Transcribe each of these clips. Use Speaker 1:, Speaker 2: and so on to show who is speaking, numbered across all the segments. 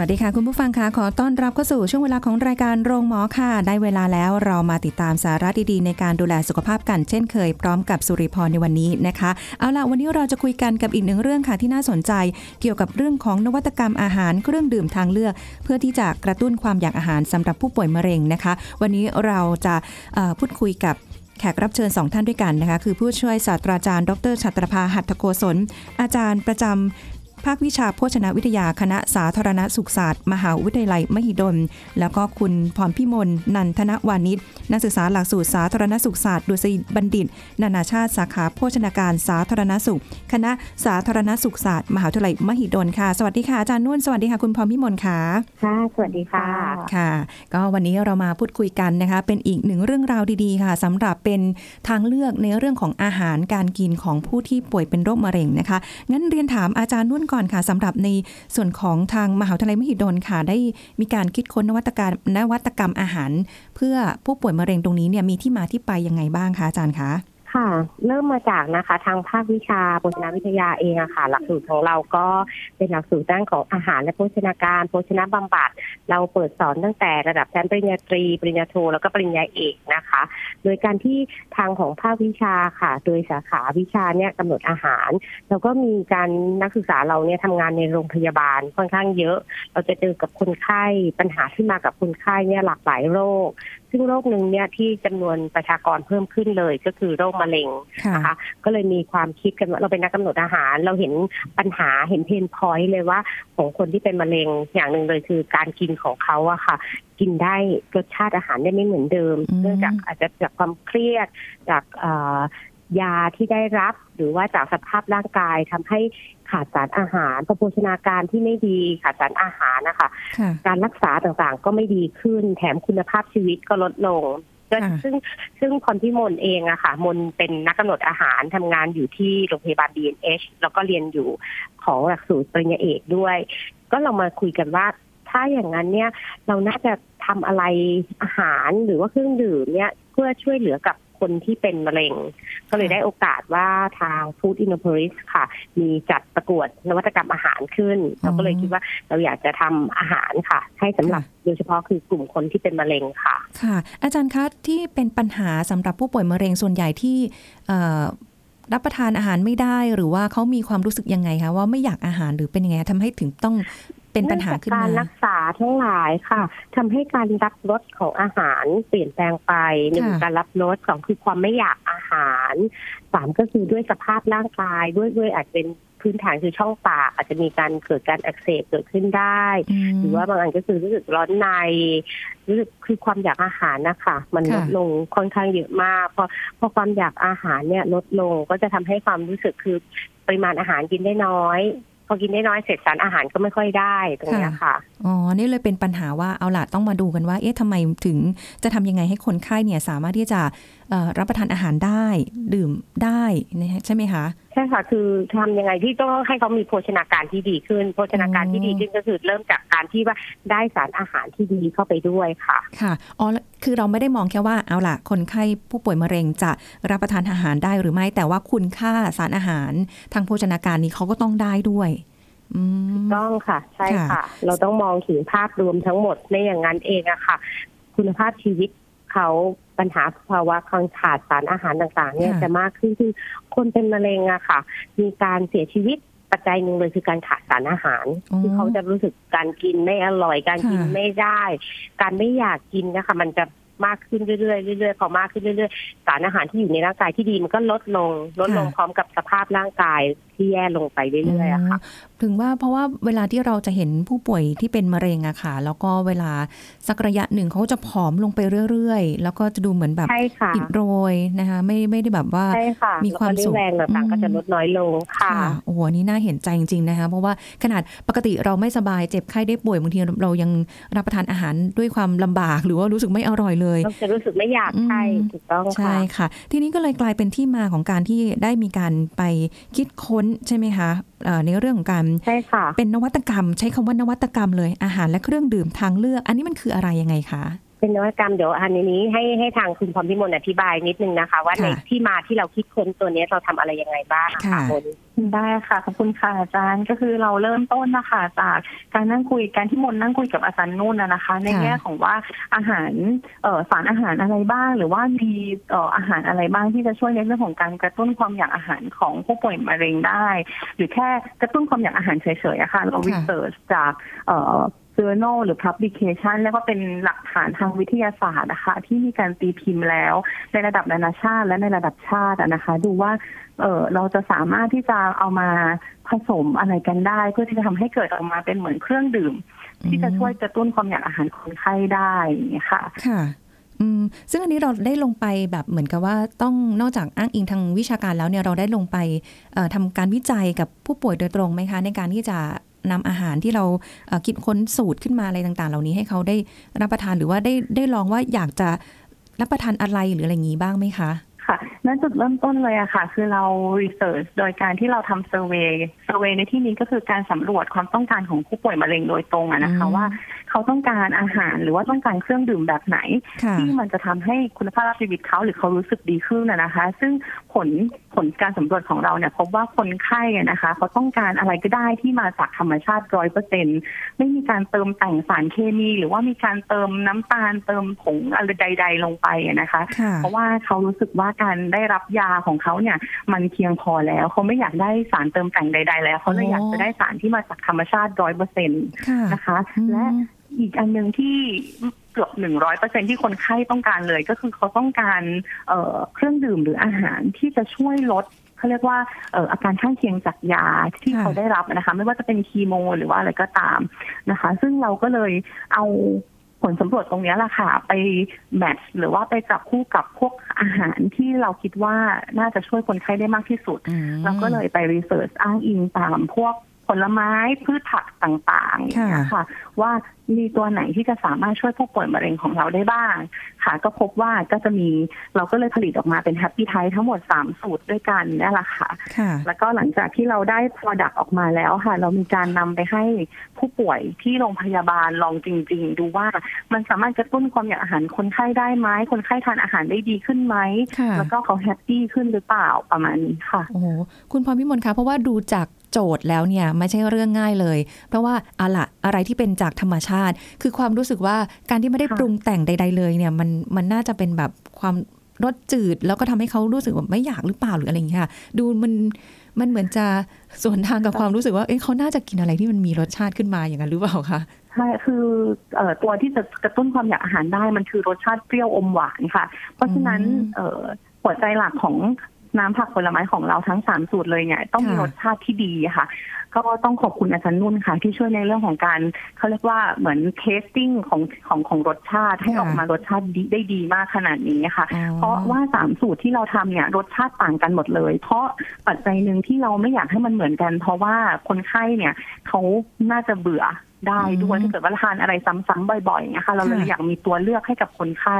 Speaker 1: วัสดีค่ะคุณผู้ฟังคะขอต้อนรับเข้าสู่ช่วงเวลาของรายการโรงหมอค่ะ ได้เวลาแล้วเรามาติดตามสาระดีๆ ในการดูแลสุขภาพกันเช่นเคยพร้อมกับสุริพรในวันนี้นะคะ เอาล่ะวันนี้เราจะคุยกันกับอีกหนึ่งเรื่องค่ะที่น่าสนใจ เกี่ยวกับเรื่องของนวัตกรรมอาหารเครื่องดื่มทางเลือก เพื่อที่จะกระตุ้นความอยากอาหารสำหรับผู้ป่วยมะเร็งนะคะ วันนี้เราจะพูดคุยกับแขกรับเชิญสองท่านด้วยกันนะคะ คือผู้ช่วยศาสตราจารย์ ดรชัตรภาหัตถโกศลอาจารย์ประจำ ภาควิชาโภชนาวิทยาคณะสาธารณสุขศาสตร์ มหาวิทยาลัยมหิดล แล้วก็คุณพรพิมลนันทนวานิชนักศึกษาหลักสูตรสาธารณสุขศาสตร์ดุษฎีบัณฑิต นานาชาติสาขาโภชนาการสาธารณสุข คณะสาธารณสุขศาสตร์มหาวิทยาลัยมหิดลค่ะ สวัสดีค่ะอาจารย์นุ่นสวัสดีค่ะคุณพรพิมลค่ะ
Speaker 2: ค่ะ สวัสดีค่ะ
Speaker 1: ค่ะ ก็วันนี้เรามาพูดคุยกันนะคะ เป็นอีกหนึ่งเรื่องราวดีๆ ค่ะสำหรับเป็นทางเลือกในเรื่องของอาหารการกินของผู้ที่ป่วยเป็นโรคมะเร็งนะคะงั้นเรียนถามอาจารย์นุ่นก่อนค่ะสำหรับในส่วนของทางมหาวิทยาลัยมหิดลค่ะ ได้มีการคิดค้นนวัตกรรมนวัตกรรมอาหาร เพื่อผู้ป่วยมะเร็งตรงนี้เนี่ยมีที่มาที่ไปยังไงบ้างคะอาจารย์คะ
Speaker 2: ค่ะ เริ่มมาจากนะคะ ทางภาควิชาโภชนาวิทยาเองอะค่ะ หลักสูตรของเราก็เป็นหลักสูตรด้านของอาหารและโภชนาการโภชนาบำบัด เราเปิดสอนตั้งแต่ระดับชั้นปริญญาตรี ปริญญาโทแล้วก็ปริญญาเอกนะคะ โดยการที่ทางของภาควิชาค่ะ โดยสาขาวิชาเนี่ยกำหนดอาหาร แล้วก็มีการนักศึกษาเราเนี่ยทำงานในโรงพยาบาลค่อนข้างเยอะ เราจะเจอกับคนไข้ปัญหาที่มากับคนไข้เนี่ยหลากหลายโรคซึ่งโรคหนึ่งเนี่ยที่จำนวนประชากรเพิ่มขึ้นเลยก็คือโรคมะเร็ง
Speaker 1: ค่ะ
Speaker 2: นะคะก็เลยมีความคิดกันว่าเราเป็นนักกำหนดอาหาร เราเห็นปัญหาเห็นเพนพอยต์เลยว่าของคนที่เป็นมะเร็งอย่างหนึ่งเลยคือการกินของเขาอะค่ะ กินได้รสชาติอาหารได้ไม่เหมือนเดิม
Speaker 1: อืม
Speaker 2: เนื่องจากอาจจะจากความเครียดจากเอ่อยาที่ได้รับหรือว่าจากสภาพร่างกายทำให้ ขาดสารอาหารโภชนาการที่ไม่ดีขาดสารอาหารนะคะ
Speaker 1: ค่ะ
Speaker 2: การรักษาต่างๆก็ไม่ดีขึ้น แถมคุณภาพชีวิตก็ลดลงก็
Speaker 1: ค่ะ
Speaker 2: ซึ่งซึ่งพรพิมลเองอะค่ะ มนเป็นนักกำหนดอาหารทำงานอยู่ที่โรงพยาบาล BNH แล้วก็เรียนอยู่ของหลักสูตรปริญญาเอกด้วย ก็เรามาคุยกันว่าถ้าอย่างนั้นเนี่ยเราน่าจะทำอะไรอาหารหรือว่าเครื่องดื่มเนี่ยเพื่อช่วยเหลือกับ คนที่เป็นมะเร็ง ก็เลยได้โอกาสว่าทาง Food Innopolis ค่ะ มีจัดประกวดนวัตกรรมอาหารขึ้น เราก็เลยคิดว่าเราอยากจะทำอาหารค่ะ ให้สำหรับโดยเฉพาะคือกลุ่มคนที่เป็นมะเร็งค่ะ
Speaker 1: ค่ะ อาจารย์คะที่เป็นปัญหาสำหรับผู้ป่วยมะเร็งส่วนใหญ่ที่เอ่อรับประทานอาหารไม่ได้หรือว่าเขามีความรู้สึกยังไงคะว่าไม่อยากอาหารหรือเป็นยังไงทำให้ถึงต้อง เป็นปัญหาขึ้น
Speaker 2: เรื่อง
Speaker 1: มา
Speaker 2: จากการรักษาทั้งหลายค่ะทำให้การรับรสของอาหารเปลี่ยนแปลงไปหนึ่ง
Speaker 1: ค่ะ
Speaker 2: การรับรสสองคือความไม่อยากอาหารสามก็คือด้วยสภาพร่างกายด้วยด้วยอาจเป็นพื้นฐานคือช่องปากอาจจะมีการเกิดการอักเสบเกิดขึ้นได้
Speaker 1: ม
Speaker 2: หรือว่าบางอันก็คือรู้สึกร้อนในรู้สึกคือความอยากอาหารนะคะ มันล
Speaker 1: ค่ะ
Speaker 2: ดลงค่อนข้างเยอะมากพอพอความอยากอาหารเนี่ยลดลงก็จะทำให้ความรู้สึกคือปริมาณอาหารกินได้น้อย พอกินได้น้อยเสร็จสารอาหารก็ไม่ค่อยได้ตรงนี้ค่ะ
Speaker 1: อ๋อ นี่เลยเป็นปัญหาว่าเอาล่ะต้องมาดูกันว่า เอ๊ะทำไมถึงจะทำยังไงให้คนไข้เนี่ยสามารถที่จะ รับประทานอาหารได้ดื่มได้นะใช่ไหมคะ
Speaker 2: ใช่ค่ะคือทำยังไงที่ต้องให้เขามีโภชนาการที่ดีขึ้น โภชนาการที่ดีขึ้นก็คือเริ่มจากการที่ว่าได้สารอาหารที่ดีเข้าไปด้วยค่ะ
Speaker 1: ค่ะอ๋อคือเราไม่ได้มองแค่ว่าเอาล่ะ คนไข้ผู้ป่วยมะเร็งจะรับประทานอาหารได้หรือไม่ แต่ว่าคุณค่าสารอาหาร ทางโภชนาการนี้เขาก็ต้องได้ด้วยอืม
Speaker 2: ต้องค่ะ ใช่
Speaker 1: ค่ะ
Speaker 2: ค่ะ เราต้องมองถึงภาพรวมทั้งหมดในอย่างนั้นเองอะค่ะ คุณภาพชีวิต เขาปัญหาภาวะคังขาดสารอาหารต่างๆ เนี่ยจะมากขึ้นคือคนเป็นมะเร็งอะค่ะ มีการเสียชีวิตปัจจัยหนึ่งเลยคือการขาดสารอาหาร
Speaker 1: อ๋อ
Speaker 2: คือเขาจะรู้สึกการกินไม่อร่อย การกิน
Speaker 1: ค่ะ
Speaker 2: ไม่ได้ การไม่อยากกินนะคะ มันจะมากขึ้นเรื่อยๆเรื่อยๆพอมากขึ้นเรื่อยๆ สารอาหารที่อยู่ในร่างกายที่ดีมันก็ลดลง ลดลงพร้อมกับสภาพร่างกาย ที่แย่ลงไปเรื่อยๆอะค่ะ
Speaker 1: ถึงว่าเพราะว่าเวลาที่เราจะเห็นผู้ป่วยที่เป็นมะเร็งอะค่ะ แล้วก็เวลาสักระยะหนึ่งเขาจะผอมลงไปเรื่อยๆ แล้วก็จะดูเหมือนแบบ
Speaker 2: ใช่ค่ะ
Speaker 1: อิดโรยนะคะ ไม่ไม่ได้แบบว่า
Speaker 2: ใช่ค่ะ
Speaker 1: มีความสุข
Speaker 2: แรงต่างๆก็จะลดน้อยลงค่ะ
Speaker 1: โอ้โหอันนี่น่าเห็นใจจริงๆนะคะ เพราะว่าขนาดปกติเราไม่สบายเจ็บไข้ได้ป่วยบางทีเรายังรับประทานอาหารด้วยความลำบากหรือว่ารู้สึกไม่อร่อยเลย
Speaker 2: เราจะรู้สึกไม่อยาก
Speaker 1: อืม
Speaker 2: ใช่ถูกต้อง
Speaker 1: ใช่
Speaker 2: ค่ะ
Speaker 1: ค่ะ ทีนี้ก็เลยกลายเป็นที่มาของการที่ได้มีการไปคิดค้นใช่ไหมคะเอ่อในเรื่องของการ
Speaker 2: ใช่ค่ะ
Speaker 1: เป็นนวัตกรรม ใช้คำว่านวัตกรรมเลยอาหารและเครื่องดื่มทางเลือก อันนี้มันคืออะไรยังไงคะ
Speaker 2: เป็นนวัตกรรมเดี๋ยวอันนี้ให้ให้ทางคุณพรพิมลอธิบายนิดนึงนะคะ ว่า
Speaker 1: ค่ะ
Speaker 2: ในที่มาที่เราคิดค้นตัวนี้เราทำอะไรยังไงบ้างอะ
Speaker 1: ค่ะ
Speaker 2: ค่ะคุณ
Speaker 3: ได้ค่ะขอบคุณค่ะอาจารย์ก็คือเราเริ่มต้นนะคะจากการนั่งคุยการที่มนต์นั่งคุยกับอาจารย์นุ่นนะนะคะ ในแง่ของว่าอาหารเอ่อสารอาหารอะไรบ้าง หรือว่ามีเอ่ออาหารอะไรบ้างที่จะช่วยในเรื่องของการกระตุ้นความอยากอาหารของผู้ป่วยมะเร็งได้ หรือแค่กระตุ้นความอยากอาหารเฉยๆอะค่ะเรา
Speaker 1: ค่ะ
Speaker 3: วิจัยจากเอ่อ journal หรือ publication แล้วก็เป็นหลักฐานทางวิทยาศาสตร์นะคะ ที่มีการตีพิมพ์แล้ว ในระดับนานาชาติและในระดับชาตินะคะ ดูว่าเออเราจะสามารถที่จะเอามาผสมอะไรกันได้ เพื่อที่จะทำให้เกิดออกมาเป็นเหมือนเครื่องดื่ม ที่จะช่วยกระตุ้นความอยากอาหารคนไข้ได้อย่ค่ะ
Speaker 1: ค่ะอืมซึ่งอันนี้เราได้ลงไปแบบเหมือนกับว่าต้องนอกจากอ้างอิงทางวิชาการแล้วเนี่ยเราได้ลงไปเอ่อทำการวิจัยกับผู้ป่วยโดยตรงไหมคะ ในการที่จะ นำอาหารที่เราคิดค้นสูตรขึ้นมาอะไรต่าง ๆ เหล่านี้ให้เขาได้รับประทานหรือว่าได้ได้ลองว่าอยากจะรับประทานอะไรหรืออะไรอย่างนี้บ้างไหมคะ
Speaker 3: ค่ะนั่นจุดเริ่มต้นเลยอะค่ะ คือเรา research โดยการที่เราทำ survey survey ในที่นี้ก็คือการสำรวจความต้องการของผู้ป่วยมะเร็งโดยตรงอะนะคะ
Speaker 1: อืม
Speaker 3: ว่าเขาต้องการอาหารหรือว่าต้องการเครื่องดื่มแบบไหน
Speaker 1: ค่ะ
Speaker 3: ที่มันจะทำให้คุณภาพชีวิตเขาหรือเขารู้สึกดีขึ้นนะนะคะ ซึ่งผลผลการสำรวจของเราเนี่ยพบว่าคนไข้อะนะคะเขาต้องการอะไรก็ได้ที่มาจากธรรมชาติร้อยเปอร์เซ็นไม่มีการเติมแต่งสารเคมี หรือว่ามีการเติมน้ำตาลเติมผงอะไรใด ๆ ลงไปอะนะคะ
Speaker 1: ค่ะ
Speaker 3: เพราะว่าเขารู้สึกว่าการได้รับยาของเขาเนี่ย มันเพียงพอแล้วเขาไม่อยากได้สารเติมแต่งใด ๆ แล้วเขาเลย
Speaker 1: อ๋อ
Speaker 3: อ
Speaker 1: อ
Speaker 3: ยากจะได้สารที่มาจากธรรมชาติร้อยเปอร์เซ็น
Speaker 1: ค่ะ
Speaker 3: นะคะ
Speaker 1: อืม
Speaker 3: และอีกอันหนึ่งที่เกือบหนึ่งร้อยเปอร์เซ็นที่คนไข้ต้องการเลย ก็คือเขาต้องการเอ่อเครื่องดื่มหรืออาหารที่จะช่วยลดเขาเรียกว่าเอ่ออาการข้างเคียงจากยาที่
Speaker 1: ค่ะ
Speaker 3: เขาได้รับนะคะ ไม่ว่าจะเป็นคีโม หรือว่าอะไรก็ตามนะคะ ซึ่งเราก็เลยเอา ผลสำรวจตรงเนี้ยแหละค่ะ ไปแมทช์หรือว่าไปจับคู่กับพวกอาหารที่เราคิดว่าน่าจะช่วยคนไข้ได้มากที่สุด
Speaker 1: อืม
Speaker 3: เราก็เลยไปรีเสิร์ชอ้างอิงตามพวก ผลไม้พืชผักต่างๆอย่างเงี้ยค่ะ ว่ามีตัวไหนที่จะสามารถช่วยผู้ป่วยมะเร็งของเราได้บ้าง ค่ะ ก็พบว่าก็จะมีเราก็เลยผลิตออกมาเป็นแฮปปี้ไททั้งหมด 3 สูตรด้วยกันนี่แหละค่ะ
Speaker 1: ค่ะ
Speaker 3: แล้วก็หลังจากที่เราได้ Product ออกมาแล้วค่ะ เรามีการนำไปให้ผู้ป่วยที่โรงพยาบาลลองจริง ๆ ดูว่ามันสามารถกระตุ้นความอยากอาหารคนไข้ได้ไหมคนไข้ทานอาหารได้ดีขึ้นไหม
Speaker 1: ค่ะ
Speaker 3: แล้วก็เขา happy ขึ้นหรือเปล่าประมาณนี้ค่ะ
Speaker 1: โอ้โหคุณพรพิมลคะเพราะว่าดูจาก โจทย์แล้วเนี่ยไม่ใช่เรื่องง่ายเลย เพราะว่าอะละอะไรที่เป็นจากธรรมชาติ คือความรู้สึกว่าการที่ไม่ได้
Speaker 3: ค่ะ
Speaker 1: ปรุงแต่งใด ๆ เลยเนี่ยมันมันน่าจะเป็นแบบความรสจืด แล้วก็ทำให้เขารู้สึกว่าไม่อยากหรือเปล่าหรืออะไรอย่างเงี้ยค่ะดูมันมันเหมือนจะสวนทางกับความรู้สึกว่าเอ๊ะเขาน่าจะกินอะไรที่มันมีรสชาติขึ้นมาอย่างนั้นหรือเปล่าคะ
Speaker 3: ใช่คือเอ่อตัวที่จะกระตุ้นความอยากอาหารได้มันคือรสชาติเปรี้ยวอมหวานค่ะ เพราะฉะนั้น
Speaker 1: อืม
Speaker 3: เอ่อหัวใจหลักของ น้ำผักผลไม้ของเราทั้งสามสูตรเลยเนี่ยต้องมี
Speaker 1: ค่ะ
Speaker 3: รสชาติที่ดีค่ะ ก็ต้องขอบคุณอาจารย์นุ่นค่ะ ที่ช่วยในเรื่องของการเขาเรียกว่าเหมือนเทสติ้งของของของรสชาติให้
Speaker 1: ค่ะ
Speaker 3: ออกมารสชาติดีได้ดีมากขนาดนี้ค่ะ
Speaker 1: อ๋อ
Speaker 3: เพราะว่าสามสูตรที่เราทำเนี่ยรสชาติต่างกันหมดเลย เพราะปัจจัยหนึ่งที่เราไม่อยากให้มันเหมือนกัน เพราะว่าคนไข้เนี่ยเขาน่าจะเบื่อ ได้ด้วย
Speaker 1: อืม
Speaker 3: ถ้าเกิดว่าทานอะไรซ้ำๆบ่อยๆนะคะเราเลย
Speaker 1: ค่ะ
Speaker 3: อยากมีตัวเลือกให้กับคนไข้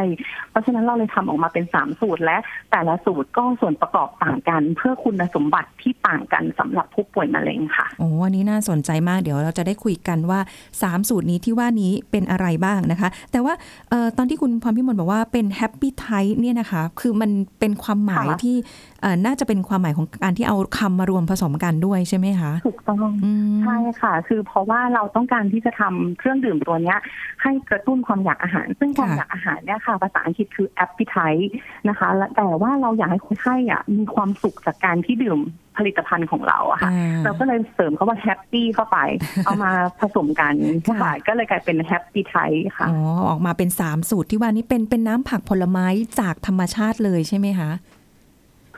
Speaker 3: เพราะฉะนั้นเราเลยทำออกมาเป็นสามสูตรและแต่ละสูตรก็ส่วนประกอบต่างกัน เพื่อคุณสมบัติที่ต่างกันสำหรับผู้ป่วยมะเร็งค่ะ
Speaker 1: โอ้อันนี้น่าสนใจมากเดี๋ยวเราจะได้คุยกันว่า3สูตรนี้ที่ว่านี้เป็นอะไรบ้างนะคะ แต่ว่าเอ่อตอนที่คุณพรพิมลบอกว่าเป็น Happy Type เนี่ยนะคะ คือมันเป็นความหมาย
Speaker 3: ค่ะ
Speaker 1: ที่เอ่อน่าจะเป็นความหมายของการที่เอาคำมารวมผสมกันด้วยใช่ไหมคะ
Speaker 3: ถูกต้อง
Speaker 1: อืม
Speaker 3: ใช่ค่ะ คือเพราะว่าเราต้องการที่จะทำเครื่องดื่มตัวเนี้ย ให้กระตุ้นความอยากอาหาร ซึ่งความ
Speaker 1: ค่ะ
Speaker 3: อยากอาหารเนี่ยค่ะ ภาษาอังกฤษคือ appetite นะคะและแต่ว่าเราอยากให้คนไข้อะมีความสุขจากการที่ดื่มผลิตภัณฑ์ของเราอะค่ะ
Speaker 1: อ่า
Speaker 3: เราก็เลยเสริมคาว่า happy เข้าไป เอามาผสมกัน
Speaker 1: ค่ะ
Speaker 3: ค่ะก็เลยกลายเป็น happy type ค่ะ
Speaker 1: อ๋อ ออกมาเป็น 3 สูตรที่ว่านี้เป็นเป็นน้ำผักผลไม้จากธรรมชาติเลยใช่ไหมคะ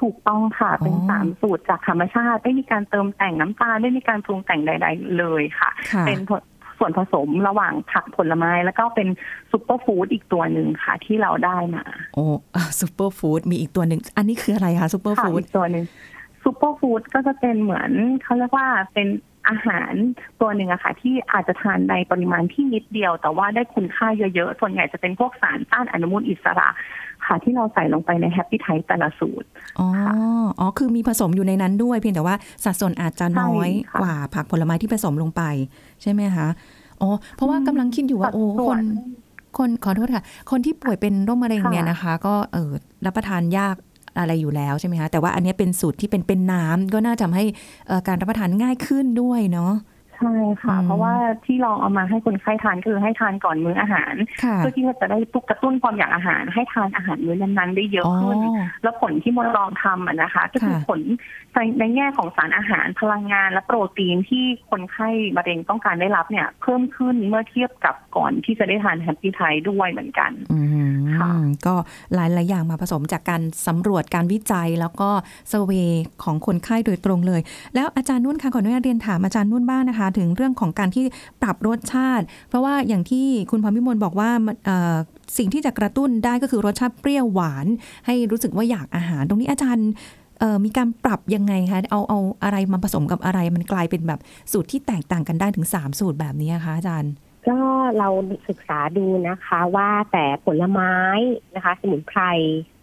Speaker 3: ถูกต้องค่ะ เป็น
Speaker 1: อ๋อ
Speaker 3: สามสูตรจากธรรมชาติ ไม่มีการเติมแต่งน้ำตาล ไม่มีการปรุงแต่งใด ๆ เลยค่ะ
Speaker 1: ค่ะ
Speaker 3: เป็นผส่วนผสมระหว่างผักผลไม้ แล้วก็เป็นซุปเปอร์ฟู้ดอีกตัวหนึ่งค่ะ ที่เราได้มา
Speaker 1: โอ้ superfood มีอีกตัวหนึ่งอันนี้คืออะไรคะซูเปอร์
Speaker 3: ค่ะ
Speaker 1: food
Speaker 3: อีกตัวหนึ่ง superfood ก็จะเป็นเหมือนเขาเรียกว่าเป็น อาหารตัวหนึ่งอะค่ะ ที่อาจจะทานในปริมาณที่นิดเดียว แต่ว่าได้คุณค่าเยอะๆ ส่วนใหญ่จะเป็นพวกสารต้านอนุมูลอิสระ ค่ะ ที่เราใส่ลงไปในแฮปปี้ไทแต่ละสูตร
Speaker 1: อ๋อ อ๋อ คือมีผสมอยู่ในนั้นด้วยเพียงแต่ว่าสัดส่วนอาจจะน้อย
Speaker 3: ใช่ค่ะ
Speaker 1: กว่าผักผลไม้ที่ผสมลงไป ใช่ไหมคะ อ๋อ เพราะว่ากำลังคิดอยู่ว่าโอ้
Speaker 3: สัดส่
Speaker 1: ค
Speaker 3: วนน
Speaker 1: คนขอโทษค่ะ คนที่ป่วยเป็นโรคมะเร็ง
Speaker 3: ค่ะ
Speaker 1: เนี่ยนะคะ ก็เออรับประทานยาก อะไรอยู่แล้วใช่ไหมคะแต่ว่าอันเนี้ยเป็นสูตรที่เป็นเป็นน้ำก็น่าจะทำให้เอ่อการรับประทานง่ายขึ้นด้วยเนาะ
Speaker 3: ใช่ค่ะ
Speaker 1: อืม
Speaker 3: เพราะว่าที่ลองเอามาให้คนไข้ทานคือให้ทานก่อนมื้ออาหาร
Speaker 1: ค่ะ
Speaker 3: เพื่อที่จะได้ปลุกกระตุ้นความอยากอาหาร ให้ทานอาหารมื้อนั้นๆได้เยอะ
Speaker 1: อ๋อ
Speaker 3: ขึ้น แล้วผลที่มดลองทำอะนะคะ ก็คือ
Speaker 1: ค่ะ
Speaker 3: ผลในในแง่ของสารอาหารพลังงานและโปรตีนที่คนไข้มะเร็งต้องการได้รับเนี่ย เพิ่มขึ้นเมื่อเทียบกับก่อนที่จะได้ทานแฮปปี้ไทด้วยเหมือนกัน
Speaker 1: อืม
Speaker 3: ค่ะ
Speaker 1: ก็หลายหลายๆอย่างมาผสมจากการสำรวจการวิจัยแล้วก็ survey ของคนไข้โดยตรงเลย แล้วอาจารย์นุ่นคะขออนุญาตเรียนถามอาจารย์นุ่นบ้างนะคะ ถึงเรื่องของการที่ปรับรสชาติ เพราะว่าอย่างที่คุณพรพิมลบอกว่ามันเอ่อสิ่งที่จะกระตุ้นได้ก็คือรสชาติเปรี้ยวหวาน ให้รู้สึกว่าอยากอาหาร ตรงนี้อาจารย์เอ่อ มีการปรับยังไงคะเอาเอาอะไรมาผสมกับอะไรมันกลายเป็นแบบสูตรที่แตกต่างกันได้ถึงสามสูตรแบบนี้คะอาจารย์
Speaker 2: ก็เราศึกษาดูนะคะว่าแต่ผลไม้นะคะ สมุนไพร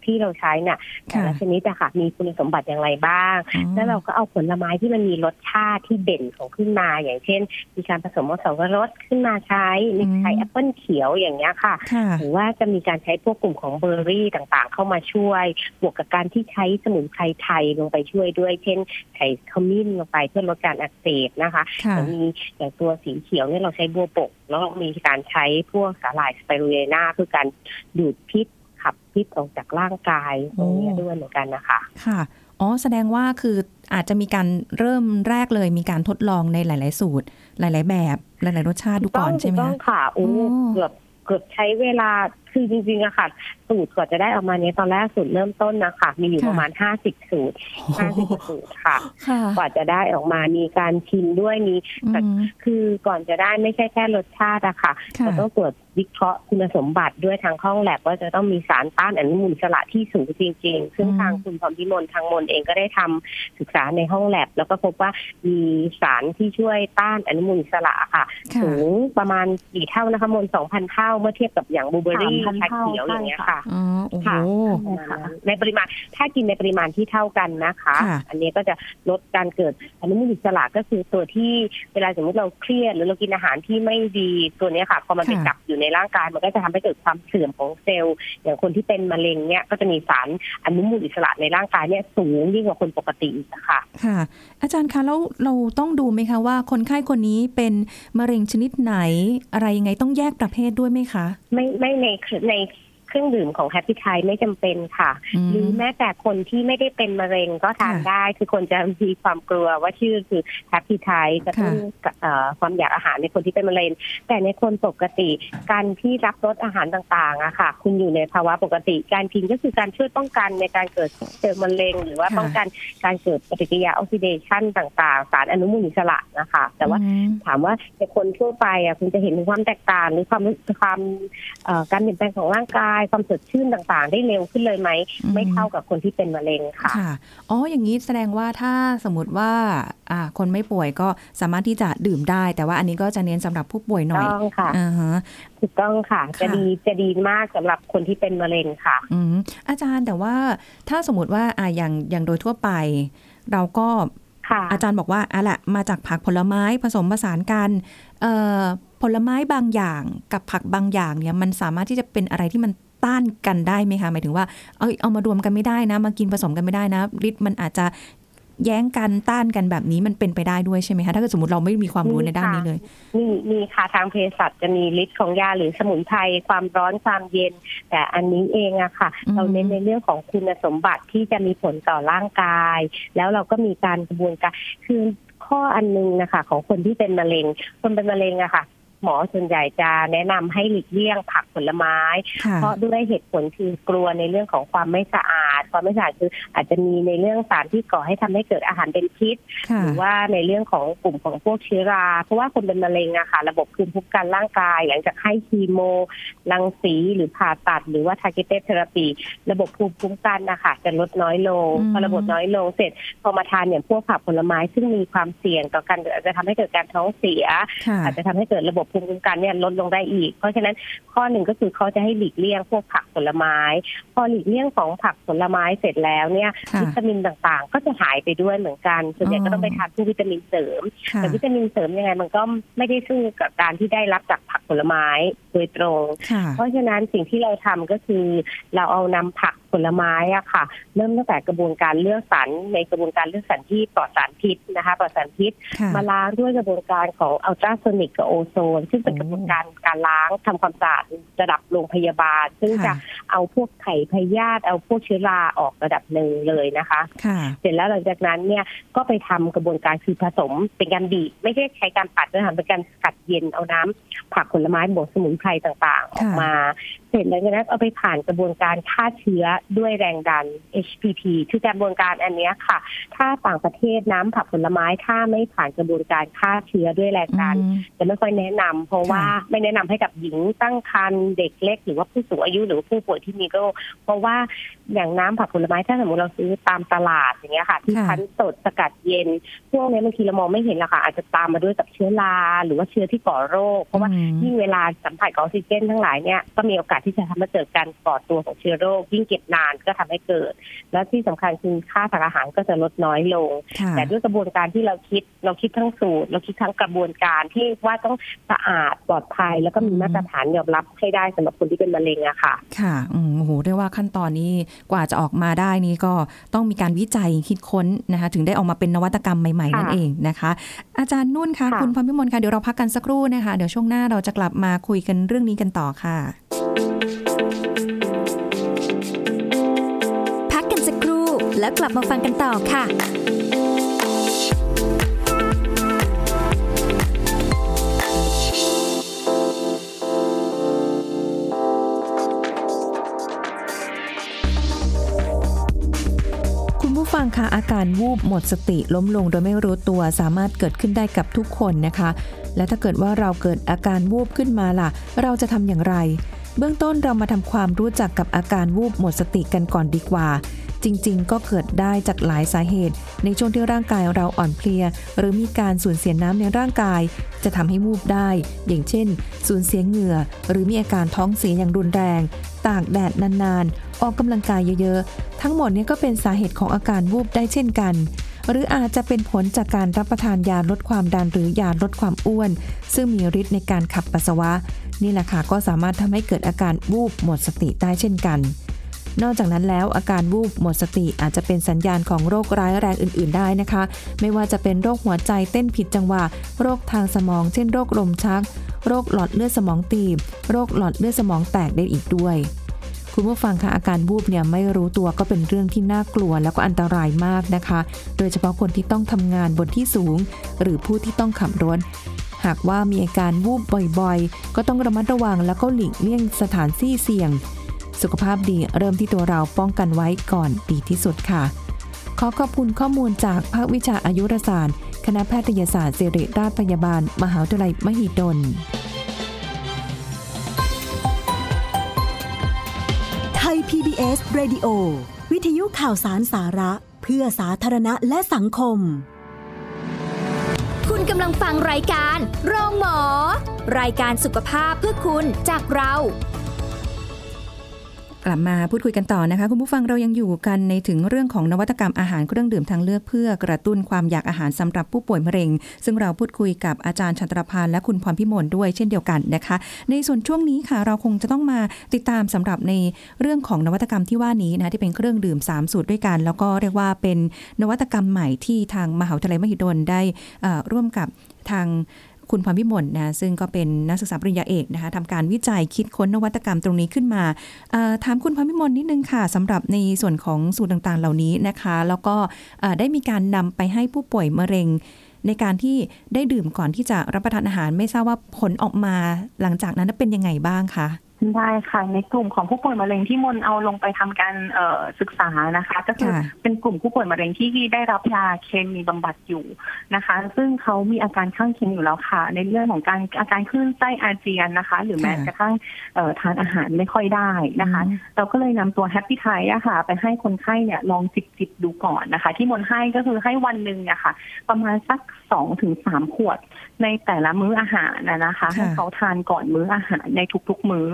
Speaker 2: ที่เราใช้เนี่ยแต่ละ
Speaker 1: ค่ะ
Speaker 2: ชนิดอะค่ะมีคุณสมบัติอย่างไรบ้าง แล้วเราก็เอาผลไม้ที่มันมีรสชาติที่เด่นของขึ้นมา อย่างเช่น มีการผสมผสมรสขึ้นมาใช้มีใช้แอปเปิลเขียวอย่างเงี้ยค่ะ
Speaker 1: ค่ะ
Speaker 2: หรือว่าจะมีการใช้พวกกลุ่มของเบอร์รี่ต่างๆ เข้ามาช่วย บวกกับการที่ใช้สมุนไพรไทยลงไปช่วยด้วย เช่นใส่ขมิ้นลงไปเพื่อลดการอักเสบนะคะ
Speaker 1: ค่ะ
Speaker 2: แต่มีอย่างตัวสีเขียวเนี่ยเราใช้บัวบกแล้วก็มีการใช้พวกสาหร่ายสไปรูเลนาเพื่อการดูดพิษ ขับพิษออกจากร่างกายตรงเนี้ยด้วยเหมือนกันนะคะ
Speaker 1: ค่ะอ๋อแสดงว่าคืออาจจะมีการเริ่มแรกเลยมีการทดลองในหลาย ๆ สูตร หลาย ๆ แบบ หลาย ๆ รสชาติดูก่อนใช่ไหม
Speaker 2: ถูต้
Speaker 1: คะ
Speaker 2: องค่ะโอ้
Speaker 1: อ๋อ
Speaker 2: เกือบเกือบใช้เวลาคือจริงๆอะค่ะ สูตรกว่าจะได้ออกมาเนี้ยตอนแรกสูตรเริ่มต้นนะคะมีอยู่ประมาณห้าสิบสูตรห้าสิบสูตรค่ะ
Speaker 1: ค่ะ
Speaker 2: กว่าจะได้ออกมามีการชิมด้วยมี
Speaker 1: อืม
Speaker 2: คือก่อนจะได้ไม่ใช่แค่รสชาติอะค่ะ
Speaker 1: ค่ะ
Speaker 2: เราต้องตรวจวิเคราะห์คุณสมบัติด้วยทางห้องแลบว่าจะต้องมีสารต้านอนุมูลอิสระที่สูงจริง ๆ ซึ่ง
Speaker 1: อืม
Speaker 2: ทางคุณพรพิมลทางมนเองก็ได้ทำศึกษาในห้องแลบ แล้วก็พบว่ามีสารที่ช่วยต้านอนุมูลอิสระค่ะ
Speaker 1: ค่ะ
Speaker 2: สูงประมาณกี่เท่านะคะมนสองพันเท่าเมื่อเทียบกับอย่างบลูเบอร์รี่
Speaker 3: 3,000
Speaker 2: ชาเขียวอย่างเงี้ยค่ะ
Speaker 1: อ๋อโอ้โห
Speaker 2: ค่ะ
Speaker 3: ใช่ค่ะ
Speaker 2: ในปริมาณถ้ากินในปริมาณที่เท่ากันนะคะ
Speaker 1: ค่ะ
Speaker 2: อันนี้ก็จะลดการเกิดอนุมูลอิสระก็คือตัวที่เวลาสมมติเราเครียดหรือเรากินอาหารที่ไม่ดีตัวเนี้ยค่ะพอมันไป
Speaker 1: ค่ะ
Speaker 2: จับอยู่ในร่างกายมันก็จะทำให้เกิดความเสื่อมของเซลล์อย่างคนที่เป็นมะเร็งเนี่ยก็จะมีสารอนุมูลอิสระในร่างกายเนี่ยสูงยิ่งกว่าคนปกติอีกนะคะ
Speaker 1: ค่ะ อาจารย์คะแล้วเราต้องดูไหมคะว่าคนไข้คนนี้เป็นมะเร็งชนิดไหนอะไรยังไงต้องแยกประเภทด้วยไหมคะ
Speaker 2: ไม่ไม่ในใน เครื่องดื่มของแฮปปี้ไทไม่จำเป็นค่ะ
Speaker 1: อืม
Speaker 2: หรือแม้แต่คนที่ไม่ได้เป็นมะเร็งก็ทาน
Speaker 1: ค่ะ
Speaker 2: ได้ คือคนจะมีความกลัวว่าชื่อคือแฮปปี้ไทกระตุ้น
Speaker 1: ค่ะ
Speaker 2: เอ่อความอยากอาหารในคนที่เป็นมะเร็ง แต่ในคนปกติการที่รับรสอาหารต่างๆอะค่ะ คุณอยู่ในภาวะปกติ การกินก็คือการช่วยป้องกันในการเกิดเซลล์มะเร็ง หรือว่า
Speaker 1: ค่ะ
Speaker 2: ป้องกันการเกิดปฏิกิริยาออกซิเดชันต่างๆ สารอนุมูลอิสระนะคะ แต่ว่า
Speaker 1: อืม
Speaker 2: ถามว่าในคนทั่วไปอะคุณจะเห็นถึงความแตกต่างหรือความความเอ่อการเปลี่ยนแปลงของร่างกายความสดชื่นต่างๆ ได้เร็วขึ้นเลยไหม
Speaker 1: อืม
Speaker 2: ไม่เท่ากับคนที่เป็นมะเร็งค่ะ
Speaker 1: ค่ะอ๋ออย่างนี้แสดงว่าถ้าสมมติว่าอ่าคนไม่ป่วยก็สามารถที่จะดื่มได้ แต่ว่าอันนี้ก็จะเน้นสำหรับผู้ป่วยหน่อย
Speaker 2: ต้องค่ะ
Speaker 1: อ่าฮะ
Speaker 2: ถูกต้องค่ะ
Speaker 1: ค่ะ
Speaker 2: จะดีจะดีมากสำหรับคนที่เป็นมะเร็งค่ะ
Speaker 1: อืมอาจารย์แต่ว่าถ้าสมมติว่าอ่าอย่างอย่างโดยทั่วไป เราก็
Speaker 2: ค่ะ
Speaker 1: อาจารย์บอกว่าอะแหละมาจากผักผลไม้ผสมผสานกันเอ่อผลไม้บางอย่างกับผักบางอย่างเนี่ยมันสามารถที่จะเป็นอะไรที่มัน ต้านกันได้ไหมคะหมายถึงว่าเอาเอามารวมกันไม่ได้นะ มากินผสมกันไม่ได้นะฤทธิ์มันอาจจะแย้งกันต้านกันแบบนี้มันเป็นไปได้ด้วยใช่ไหมคะถ้าเกิดสมมติเราไม่มีความรู้ในด้านนี้เลย
Speaker 2: มีมีค่ะทางเภสัชจะมีฤทธิ์ของยาหรือสมุนไพรความร้อนความเย็น แต่อันนี้เองอะค่ะ
Speaker 1: อืม
Speaker 2: เราเน้นในเรื่องของคุณสมบัติที่จะมีผลต่อร่างกาย แล้วเราก็มีการกระบวนการคือข้ออันหนึงนะคะ ของคนที่เป็นมะเร็งคนเป็นมะเร็งอะค่ะ หมอส่วนใหญ่จะแนะนำให้หลีกเลี่ยงผักผลไม้
Speaker 1: ค่ะ
Speaker 2: เพราะด้วยเหตุผลคือกลัวในเรื่องของความไม่สะอาอาด ความไม่สะอาดคืออาจจะมีในเรื่องสารที่ก่อให้ทำให้เกิดอาหารเป็นพิษ
Speaker 1: ค่ะ
Speaker 2: หรือว่าในเรื่องของกลุ่มของพวกเชื้อรา เพราะว่าคนเป็นมะเร็งอะค่ะระบบภูมิคุ้มกันร่างกาย หลังจากให้คีโมรังสีหรือผ่าตัด หรือว่า targeted therapy ระบบภูมิคุ้มกันนะคะจะลดน้อยลง
Speaker 1: อืม
Speaker 2: พอระบบน้อยลงเสร็จพอมาทานอย่างพวกผักผลไม้ซึ่งมีความเสี่ยงต่อการอาจจะทำให้เกิดการท้องเสีย
Speaker 1: ค่ะ
Speaker 2: อาจจะทำให้เกิดระบบภูมิคุ้มกันเนี่ยลดลงได้อีก เพราะฉะนั้นข้อหนึ่งก็คือเขาจะให้หลีกเลี่ยงพวกผักผลไม้ พอหลีกเลี่ยงของผักผลไม้เสร็จแล้วเนี่ย
Speaker 1: ค่ะ
Speaker 2: วิตามินต่างๆ ก็จะหายไปด้วยเหมือนกันส่วนใหญ่
Speaker 1: อ๋อ
Speaker 2: ก็ต้องไปทานพวกวิตามินเสริม
Speaker 1: ค่ะ
Speaker 2: แต่วิตามินเสริมยังไงมันก็ไม่ได้สู้กับการที่ได้รับจากผักผลไม้โดยตรง
Speaker 1: ค่ะ
Speaker 2: เพราะฉะนั้นสิ่งที่เราทำก็คือเราเอานำผัก ผลไม้อะค่ะ เริ่มตั้งแต่กระบวนการเลือกสรรในกระบวนการเลือกสรรที่ปลอดสารพิษนะคะปลอดสารพิษ
Speaker 1: ค่ะ
Speaker 2: มาล้างด้วยกระบวนการของอัลตราโซนิกกับโอโซน ซึ่งเป็น
Speaker 1: โอ้
Speaker 2: กระบวนการการล้างทำความสะอาดระดับโรงพยาบาล ซึ่งจะ
Speaker 1: ค่ะ
Speaker 2: เอาพวกไข่พยาธิเอาพวกเชื้อราออกระดับหนึ่งเลยนะคะ
Speaker 1: ค่ะ
Speaker 2: เสร็จแล้วหลังจากนั้นเนี่ยก็ไปทำกระบวนการคือผสมเป็นการบีบไม่ใช่ใช้การปัดนะคะเป็นการกัดเย็นเอาน้ำผักผลไม้บวกสมุนไพรต่างๆ ออกมาเสร็จแล้วจากนั้นเอาไปผ่านกระบวนการฆ่าเชื้อด้วยแรงดัน HPP คือกระบวนการอันเนี้ยค่ะ ถ้าต่างประเทศน้ำผักผลไม้ถ้าไม่ผ่านกระบวนการฆ่าเชื้อด้วยแรงดัน
Speaker 1: อืม
Speaker 2: จะไม่ค่อยแนะนำเพราะว่า
Speaker 1: ค่ะ
Speaker 2: ไม่แนะนำให้กับหญิงตั้งครรภ์เด็กเล็ก หรือว่าผู้สูงอายุหรือว่าผู้ป่วยที่มีโรคเพราะว่าอย่างน้ำผักผลไม้ถ้าสมมติเราซื้อตามตลาดอย่างเงี้ยค่ะที่
Speaker 1: ค่ะ
Speaker 2: คั้นสดสกัดเย็นพวกนี้บางทีเรามองไม่เห็นหรอกค่ะอาจจะตามมาด้วยกับเชื้อราหรือว่าเชื้อที่ก่อโรค เพราะว่า
Speaker 1: อืม
Speaker 2: ยิ่งเวลาสัมผัสกับออกซิเจนทั้งหลายเนี่ยก็มีโอกาสที่จะทำให้เกิดการก่อตัวของเชื้อโรค ยิ่งเก็บนานก็ทำให้เกิด แล้วที่สำคัญคือค่าทางอาหารก็จะลดน้อยลง
Speaker 1: ค่ะ
Speaker 2: แต่ด้วยกระบวนการที่เราคิดเราคิดทั้งสูตร เราคิดทั้งกระบวนการที่ว่าต้องสะอาดปลอดภัย แล้วก็มี
Speaker 1: อืม
Speaker 2: มาตรฐานยอมรับให้ได้สำหรับคนที่เป็นมะเร็งอะค่ะ
Speaker 1: ค่ะอืมโอ้โหเรียกว่าขั้นตอนนี้กว่าจะออกมาได้นี่ก็ต้องมีการวิจัยคิดค้นนะคะถึงได้ออกมาเป็นนวัตกรรมใหม่ ๆ นั่น
Speaker 2: ค่ะ
Speaker 1: เองนะคะ อาจารย์นุ่นคะ
Speaker 2: ค่ะ
Speaker 1: คุณพรพิมลคะเดี๋ยวเราพักกันสักครู่นะคะ เดี๋ยวช่วงหน้าเราจะกลับมาคุยกันเรื่องนี้กันต่อค่ะ
Speaker 4: พักกันสักครู่แล้วกลับมาฟังกันต่อค่ะ
Speaker 1: คุณผู้ฟังคะอาการวูบหมดสติล้มลงโดยไม่รู้ตัวสามารถเกิดขึ้นได้กับทุกคนนะคะ และถ้าเกิดว่าเราเกิดอาการวูบขึ้นมาล่ะ เราจะทำอย่างไร เบื้องต้นเรามาทำความรู้จักกับอาการวูบหมดสติกันก่อนดีกว่า จริงๆ ก็เกิดได้จากหลายสาเหตุ ในช่วงที่ร่างกายเราอ่อนเพลีย หรือมีการสูญเสียน้ำในร่างกาย จะทำให้วูบได้ อย่างเช่น สูญเสียเหงื่อ หรือมีอาการท้องเสียอย่างรุนแรง ตากแดดนานๆ ออกกำลังกายเยอะๆ ทั้งหมดนี้ก็เป็นสาเหตุของอาการวูบได้เช่นกันหรืออาจจะเป็นผลจากการรับประทานยาลดความดันหรือยาลดความอ้วน ซึ่งมีฤทธิ์ในการขับปัสสาวะ นี่แหละค่ะก็สามารถทำให้เกิดอาการวูบหมดสติได้เช่นกัน นอกจากนั้นแล้วอาการวูบหมดสติอาจจะเป็นสัญญาณของโรคร้ายแรงอื่น ๆ ได้นะคะ ไม่ว่าจะเป็นโรคหัวใจเต้นผิดจังหวะ โรคทางสมอง เช่นโรคลมชัก โรคหลอดเลือดสมองตีบ โรคหลอดเลือดสมองแตกได้อีกด้วยคุณผู้ฟังคะอาการวูบเนี่ยไม่รู้ตัวก็เป็นเรื่องที่น่ากลัวแล้วก็อันตรายมากนะคะ โดยเฉพาะคนที่ต้องทำงานบนที่สูง หรือผู้ที่ต้องขับรถ หากว่ามีอาการวูบบ่อยๆ ก็ต้องระมัดระวังแล้วก็หลีกเลี่ยงสถานที่เสี่ยง สุขภาพดีเริ่มที่ตัวเราป้องกันไว้ก่อนดีที่สุดค่ะ ขอขอบคุณข้อมูลจากภาควิชาอายุรศาสตร์ คณะแพทยศาสตร์ศิริราชพยาบาล มหาวิทยาลัยมหิดล
Speaker 5: ไทย PBS Radio วิทยุข่าวสารสาระ เพื่อสาธารณะและสังคม
Speaker 4: กำลังฟังรายการ โรงหมอ รายการสุขภาพเพื่อคุณจากเรา
Speaker 1: กลับมาพูดคุยกันต่อนะคะ คุณผู้ฟังเรายังอยู่กันในถึงเรื่องของนวัตกรรมอาหารเครื่องดื่มทางเลือกเพื่อกระตุ้นความอยากอาหารสำหรับผู้ป่วยมะเร็ง ซึ่งเราพูดคุยกับอาจารย์ชันตรพานและคุณพรพิมลด้วยเช่นเดียวกันนะคะ ในส่วนช่วงนี้ค่ะเราคงจะต้องมาติดตามสำหรับในเรื่องของนวัตกรรมที่ว่านี้นะที่เป็นเครื่องดื่ม 3 สูตรด้วยกัน แล้วก็เรียกว่าเป็นนวัตกรรมใหม่ที่ทางมหาวิทยาลัยมหิดลได้อ่อร่วมกับทาง คุณพรพิมลนะซึ่งก็เป็นนักศึกษาปริญญาเอกนะคะทำการวิจัยคิดค้นนวัตกรรมตรงนี้ขึ้นมาถามคุณพรพิมลนิดนึงค่ะสำหรับในส่วนของสูตรต่างๆ เหล่านี้นะคะ แล้วก็ได้มีการนำไปให้ผู้ป่วยมะเร็ง ในการที่ได้ดื่มก่อนที่จะรับประทานอาหารไม่ทราบว่าผลออกมาหลังจากนั้นเป็นยังไงบ้างคะ
Speaker 3: ได้ค่ะ ในกลุ่มของผู้ป่วยมะเร็งที่มนเอาลงไปทำการเอ่อศึกษานะคะ ก็คือ
Speaker 1: ค่ะ
Speaker 3: เป็นกลุ่มผู้ป่วยมะเร็งที่ได้รับยาเคมีบำบัดอยู่นะคะ ซึ่งเขามีอาการข้างเคียงอยู่แล้วค่ะ ในเรื่องของการอาการคลื่นไส้อาเจียนนะคะ หรือแม้
Speaker 1: ค่ะ
Speaker 3: กระทั่งเอ่อทานอาหารไม่ค่อยได้นะคะ
Speaker 1: อืม
Speaker 3: เราก็เลยนำตัวแฮปปี้ไทอะค่ะ ไปให้คนไข้เนี่ยลองจิบจิบๆดูก่อนนะคะ ที่มนให้ก็คือให้วันหนึ่งเนี่ยค่ะ ประมาณสักสองถึงสามขวด ในแต่ละมื้ออาหารนะนะคะ
Speaker 1: ค่ะ
Speaker 3: ให้เขาทานก่อนมื้ออาหารในทุกๆมื้อ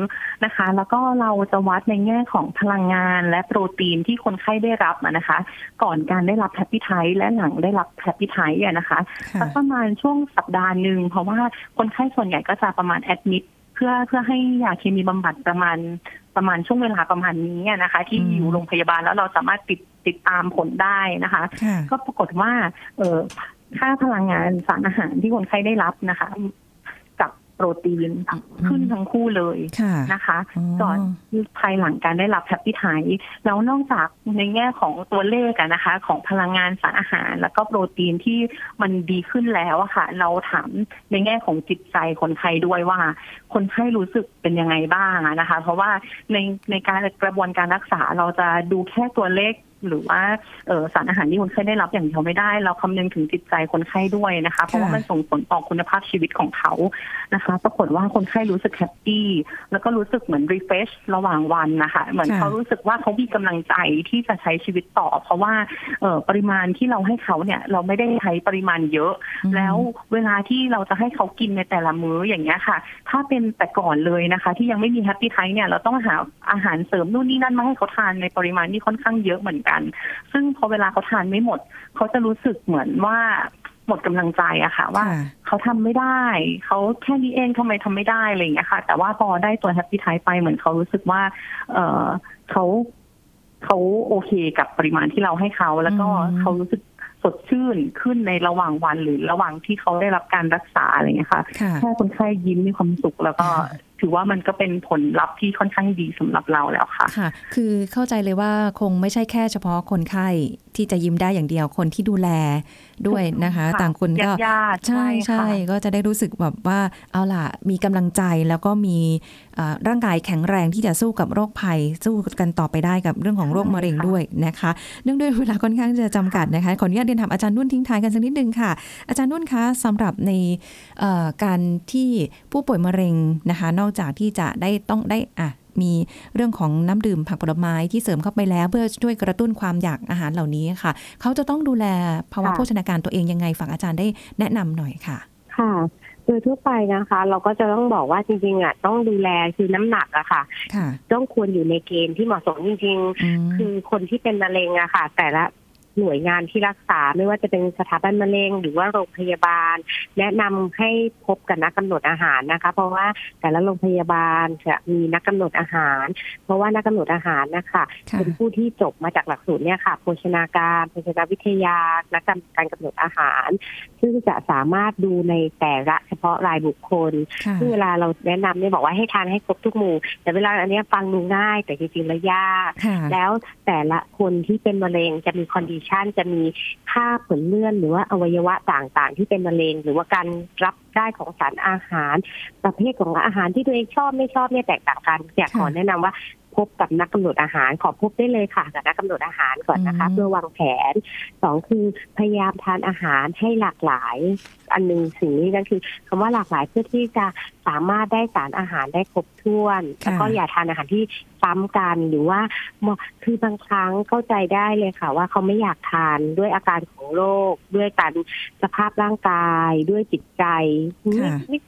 Speaker 3: นะคะ แล้วก็เราจะวัดในแง่ของพลังงานและโปรตีนที่คนไข้ได้รับอะนะคะ ก่อนการได้รับแฮปปี้ไทและหลังได้รับแฮปปี้ไทอะนะคะ
Speaker 1: ค่ะ
Speaker 3: สักประมาณช่วงสัปดาห์หนึ่งเพราะว่าคนไข้ส่วนใหญ่ก็จะประมาณ admitเพื่อเพื่อให้ยาเคมีบำบัดประมาณประมาณช่วงเวลาประมาณนี้อะนะคะ ที่
Speaker 1: อืม
Speaker 3: อยู่โรงพยาบาลแล้วเราสามารถติดติดตามผลได้นะคะ
Speaker 1: ค่ะ
Speaker 3: ก็ปรากฏว่าเออ ค่าพลังงานสารอาหารที่คนไข้ได้รับนะคะ กับโปรตีนขึ้นทั้งคู่เลย
Speaker 1: ค่ะ
Speaker 3: นะคะ
Speaker 1: อ๋อ
Speaker 3: ก่อนภายหลังการได้รับแฮปปี้ไทแล้วนอกจากในแง่ของตัวเลขอะนะคะ ของพลังงานสารอาหาร แล้วก็โปรตีนที่มันดีขึ้นแล้วอะค่ะ เราถามในแง่ของจิตใจคนไข้ด้วยว่า คนไข้รู้สึกเป็นยังไงบ้างอะนะคะ เพราะว่าในในการกระบวนการรักษาเราจะดูแค่ตัวเลข หรือว่าเออสารอาหารที่คนไข้ได้รับอย่างเดียวไม่ได้ เราคำนึงถึงจิตใจคนไข้ด้วยนะคะ เพราะว่ามันส่งผลต่อคุณภาพชีวิตของเขานะคะ ปรากฏว่าคนไข้รู้สึกแฮปปี้แล้วก็รู้สึกเหมือนรีเฟชระหว่างวันนะคะ เหมือน
Speaker 1: ค่ะ
Speaker 3: เขารู้สึกว่าเขามีกำลังใจที่จะใช้ชีวิตต่อ เพราะว่าเออปริมาณที่เราให้เขาเนี่ย เราไม่ได้ใช้ปริมาณเยอะ
Speaker 1: อืม
Speaker 3: แล้วเวลาที่เราจะให้เขากินในแต่ละมื้ออย่างเงี้ยค่ะ ถ้าเป็นแต่ก่อนเลยนะคะ ที่ยังไม่มีแฮปปี้ไทเนี่ยเราต้องหาอาหารเสริมนู่นนี่นั่นมาให้เขาทานในปริมาณที่ค่อนข้างเยอะเหมือนกันซึ่งพอเวลาเขาทานไม่หมด เขาจะรู้สึกเหมือนว่าหมดกำลังใจอะค่ะ ว่า
Speaker 1: ค่ะ
Speaker 3: เขาทำไม่ได้ เขาแค่นี้เองทำไมทำไม่ได้อะไรอย่างเงี้ยค่ะ แต่ว่าพอได้ตัวแฮปปี้ไทไปเหมือนเขารู้สึกว่า เออเขาเขาโอเคกับปริมาณที่เราให้เขาแล้วก็
Speaker 1: อืม
Speaker 3: เขารู้สึกสดชื่นขึ้นในระหว่างวันหรือระหว่างที่เขาได้รับการรักษาอะไรอย่างเงี้ยค่ะ
Speaker 1: ค่ะ
Speaker 3: แค่คนไข้ยิ้มมีความสุขแล้วก็
Speaker 1: ค่ะ
Speaker 3: ถือว่ามันก็เป็นผลลัพธ์ที่ค่อนข้างดีสำหรับเราแล้วค่ะ
Speaker 1: ค่ะ คือเข้าใจเลยว่าคงไม่ใช่แค่เฉพาะคนไข้ที่จะยิ้มได้อย่างเดียวคนที่ดูแลด้วยนะคะ
Speaker 3: ค่ะ
Speaker 1: ต่างคนก็
Speaker 3: ญาติๆ
Speaker 1: ใช่
Speaker 3: ใช่
Speaker 1: ใช่
Speaker 3: ค่ะ
Speaker 1: ก็จะได้รู้สึกแบบว่าเอาล่ะมีกำลังใจแล้วก็มีเอ่อ ร่างกายแข็งแรงที่จะสู้กับโรคภัย สู้กันต่อไปได้กับเรื่องของโรคมะเร็งด้วยนะคะเนื่องด้วยเวลาค่อนข้างจะจำกัดนะคะขออนุญาตเรียนถามอาจารย์นุ่นทิ้งท้ายกันสักนิดนึงค่ะ อาจารย์นุ่นคะสำหรับในเอ่อการที่ผู้ป่วยมะเร็งนะคะนอกจากที่จะได้ต้องได้อะมีเรื่องของน้ำดื่มผักผลไม้ที่เสริมเข้าไปแล้วเพื่อช่วยกระตุ้นความอยากอาหารเหล่านี้ค่ะ เขาจะต้องดูแลภาวะ
Speaker 2: ค่ะ
Speaker 1: โภชนาการตัวเองยังไงฝากอาจารย์ได้แนะนำหน่อยค่ะ
Speaker 2: ค่ะ โดยทั่วไปนะคะ เราก็จะต้องบอกว่าจริงๆอะต้องดูแลคือน้ำหนักอะค่ะ
Speaker 1: ค่ะ
Speaker 2: ต้องควรอยู่ในเกณฑ์ที่เหมาะสมจริง
Speaker 1: อืม
Speaker 2: ๆคือคนที่เป็นมะเร็งอะค่ะ แต่ละ หน่วยงานที่รักษาไม่ว่าจะเป็นสถาบันมะเร็งหรือว่าโรงพยาบาล แนะนำให้พบกับนักกำหนดอาหารนะคะ เพราะว่าแต่ละโรงพยาบาลจะมีนักกำหนดอาหาร เพราะว่านักกำหนดอาหารนะคะ
Speaker 1: ค่ะ
Speaker 2: เป็นผู้ที่จบมาจากหลักสูตรเนี่ยค่ะโภชนาการโภชนาวิทยานักการกำหนดอาหาร ซึ่งจะสามารถดูในแต่ละเฉพาะรายบุคคล
Speaker 1: ค่ะ
Speaker 2: ซึ่งเวลาเราแนะนำเนี่ยบอกว่าให้ทานให้ครบทุกหมู่ แต่เวลาอันเนี้ยฟังดูง่าย แต่จริงๆแล้วยาก
Speaker 1: ค่ะ
Speaker 2: แล้วแต่ละคนที่เป็นมะเร็งจะมี condition จะมีค่าผลเลือดหรือว่าอวัยวะต่างๆ ที่เป็นมะเร็ง หรือว่าการรับได้ของสารอาหาร ประเภทของอาหารที่ตัวเองชอบไม่ชอบเนี่ยแตกต่างกันอยากขอแนะนำว่า พบกับนักกำหนดอาหาร ขอพบได้เลยค่ะกับนักกำหนดอาหารก่อนนะคะ
Speaker 1: อืม
Speaker 2: เพื่อวางแผนสองคือพยายามทานอาหารให้หลากหลาย อันหนึ่งสิ่งนี้นั่นคือคำว่าหลากหลายเพื่อที่จะสามารถได้สารอาหารได้ครบถ้วน แล้วก็อย่าทานอาหารที่ซ้ำกันหรือว่าคือบางครั้งเข้าใจได้เลยค่ะ ว่าเขาไม่อยากทานด้วยอาการของโรคด้วยการสภาพร่างกาย ด้วยจิตใจไม่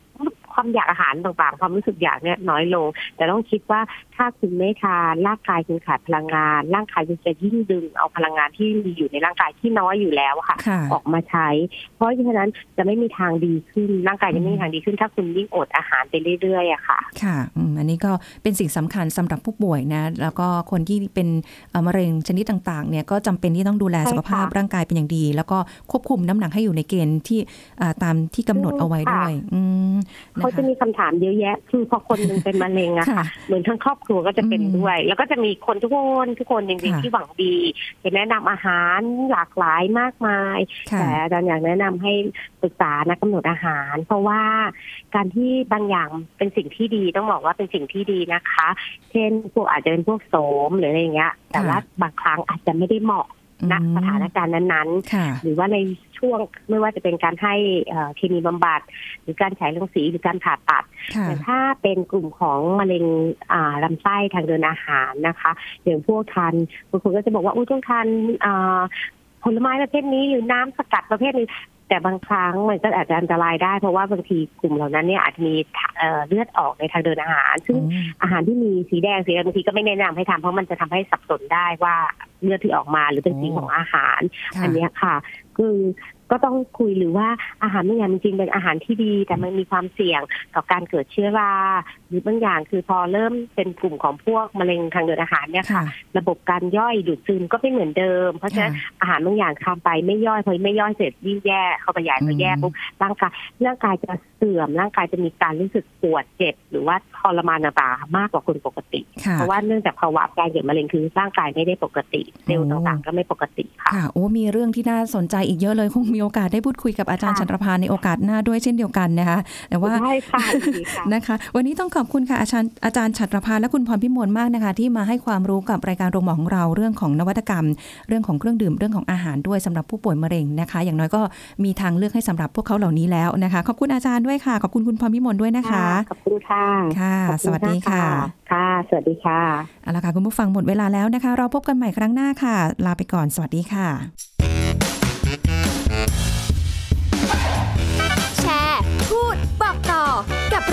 Speaker 1: ค่ะ
Speaker 2: ไม่ความอยากอาหารต่างๆ ความรู้สึกอยากเนี่ยน้อยลง แต่ต้องคิดว่าถ้าคุณไม่ทานร่างกายคุณขาดพลังงาน ร่างกายคุณจะยิ่งดึงเอาพลังงานที่มีอยู่ในร่างกายที่น้อยอยู่แล้วอะค่ะ
Speaker 1: ค่ะ
Speaker 2: ออกมาใช้ เพราะฉะนั้นจะไม่มีทางดีขึ้นร่างกายจะไม่มีทางดีขึ้น ถ้าคุณยิ่งอดอาหารไปเรื่อยๆอะค่ะ
Speaker 1: ค่ะอืมอันนี้ก็เป็นสิ่งสำคัญสำหรับผู้ป่วยนะ แล้วก็คนที่เป็นเอ่อมะเร็งชนิดต่างๆเนี่ยก็จำเป็นที่ต้องดูแล
Speaker 2: ใช่ค่ะ
Speaker 1: สุขภาพร่างกายเป็นอย่างดี แล้วก็ควบคุมน้ำหนักให้อยู่ในเกณฑ์ที่อ่าตามที่กำหนดเอาไว้ด้วยอืมนค
Speaker 2: เขาจะมีคำถามเยอะแยะ คือพอคนหนึงเป็นมะเร็งอะ
Speaker 1: ค่ะ
Speaker 2: ค่ะ เหมือนทั้งครอบครัวก็จะเป็น
Speaker 1: อืม
Speaker 2: ด้วย แล้วก็จะมีคนทุกคนทุกคนจริง
Speaker 1: ค่ะ
Speaker 2: ๆที่หวังดีจะแนะนำอาหารหลากหลายมากมาย
Speaker 1: ค่ะ
Speaker 2: แต่อาจารย์อยากแนะนำให้ปรึกษานักกำหนดอาหาร เพราะว่าการที่บางอย่างเป็นสิ่งที่ดีต้องบอกว่าเป็นสิ่งที่ดีนะคะ เช่นพวกอาจจะเป็นพวกโสมหรืออะไรอย่างเงี้ย แต่ว่าบางครั้งอาจจะไม่ได้เหมาะ ณ
Speaker 1: อืม
Speaker 2: สถานการณ์นั้นๆ
Speaker 1: ค่ะ
Speaker 2: หรือว่าในช่วงไม่ว่าจะเป็นการให้เอ่อเคมีบำบัด หรือการฉายรังสีหรือการผ่าตัด
Speaker 1: ค่ะ
Speaker 2: แต่ถ้าเป็นกลุ่มของมะเร็งอ่าลำไส้ทางเดินอาหารนะคะอย่างพวกทานบางคนก็จะบอกว่าอุ้ยต้องทานอ่าผลไม้ประเภทนี้หรือน้ำสกัดประเภทนี้ แต่บางครั้งมันก็อาจจะอันตรายได้ เพราะว่าบางทีกลุ่มเหล่านั้นเนี่ยอาจจะมีเอ่อเลือดออกในทางเดินอาหาร ซึ่ง
Speaker 1: อืม
Speaker 2: อาหารที่มีสีแดงสีแดงบางทีก็ไม่แนะนำให้ทานเพราะมันจะทำให้สับสนได้ว่าเลือดที่ออกมาหรือเป็นสี
Speaker 1: โอ้
Speaker 2: ของอาหาร
Speaker 1: ค่ะ
Speaker 2: อันเนี้ยค่ะ คือ ก็ต้องคุยหรือว่าอาหารบางอย่างจริงๆเป็นอาหารที่ดี แต่มันมีความเสี่ยงต่อการเกิดเชื้อราหรือบางอย่างคือพอเริ่มเป็นกลุ่มของพวกมะเร็งทางเดินอาหารเนี่ยค่ะ
Speaker 1: ค่ะ
Speaker 2: ระบบการย่อยดูดซึมก็ไม่เหมือนเดิม เพราะฉะนั้น
Speaker 1: ค่ะ
Speaker 2: อาหารบางอย่างทานไปไม่ย่อยพอไม่ย่อยเสร็จยิ่งแย่เข้าไปใหญ่พอแย่
Speaker 1: อืม
Speaker 2: ปุ๊บร่างกายร่างกายจะเสื่อมร่างกายจะมีการรู้สึกปวดเจ็บ หรือว่าทรมานต่างๆมากกว่าคนปกติ
Speaker 1: ค่ะ
Speaker 2: เพราะว่าเนื่องจากภาวะการเกิดมะเร็งคือร่างกายไม่ได้ปกติเซลล์
Speaker 1: โอ้
Speaker 2: ต่างๆ ก็ไม่ปกติค่ะ
Speaker 1: ค่ะโอ้มีเรื่องที่น่าสนใจอีกเยอะเลยคงมีโอกาสได้พูดคุยกับอาจารย์
Speaker 2: ค่ะ
Speaker 1: ชันรพาในโอกาสหน้าด้วยเช่นเดียวกันนะคะ แต่ว่า
Speaker 2: ได้ค่ะยินดีค่ะ
Speaker 1: นะคะ วันนี้ต้องขอบคุณค่ะอาจารย์อาจารย์ฉัตรพาและคุณพรพิมลมากนะคะ ที่มาให้ความรู้กับรายการโรงหมอของเราเรื่องของนวัตกรรม เรื่องของเครื่องดื่มเรื่องของอาหารด้วยสำหรับผู้ป่วยมะเร็งนะคะ อย่างน้อยก็มีทางเลือกให้สำหรับพวกเขาเหล่านี้แล้วนะคะขอบคุณอาจารย์ด้วยค่ะขอบคุณคุณพรพิมลด้วยนะคะ
Speaker 2: ขอบคุณค่ะ
Speaker 1: ค่ะ
Speaker 2: ขอบณ
Speaker 1: สวัสดีค่ะ
Speaker 2: ค่ะ สวัสดีค่ะ
Speaker 1: เอาละค่ะคุณผู้ฟังหมดเวลาแล้วนะคะ เราพบกันใหม่ครั้งหน้าค่ะ ลาไปก่อน สวัสดีค่ะ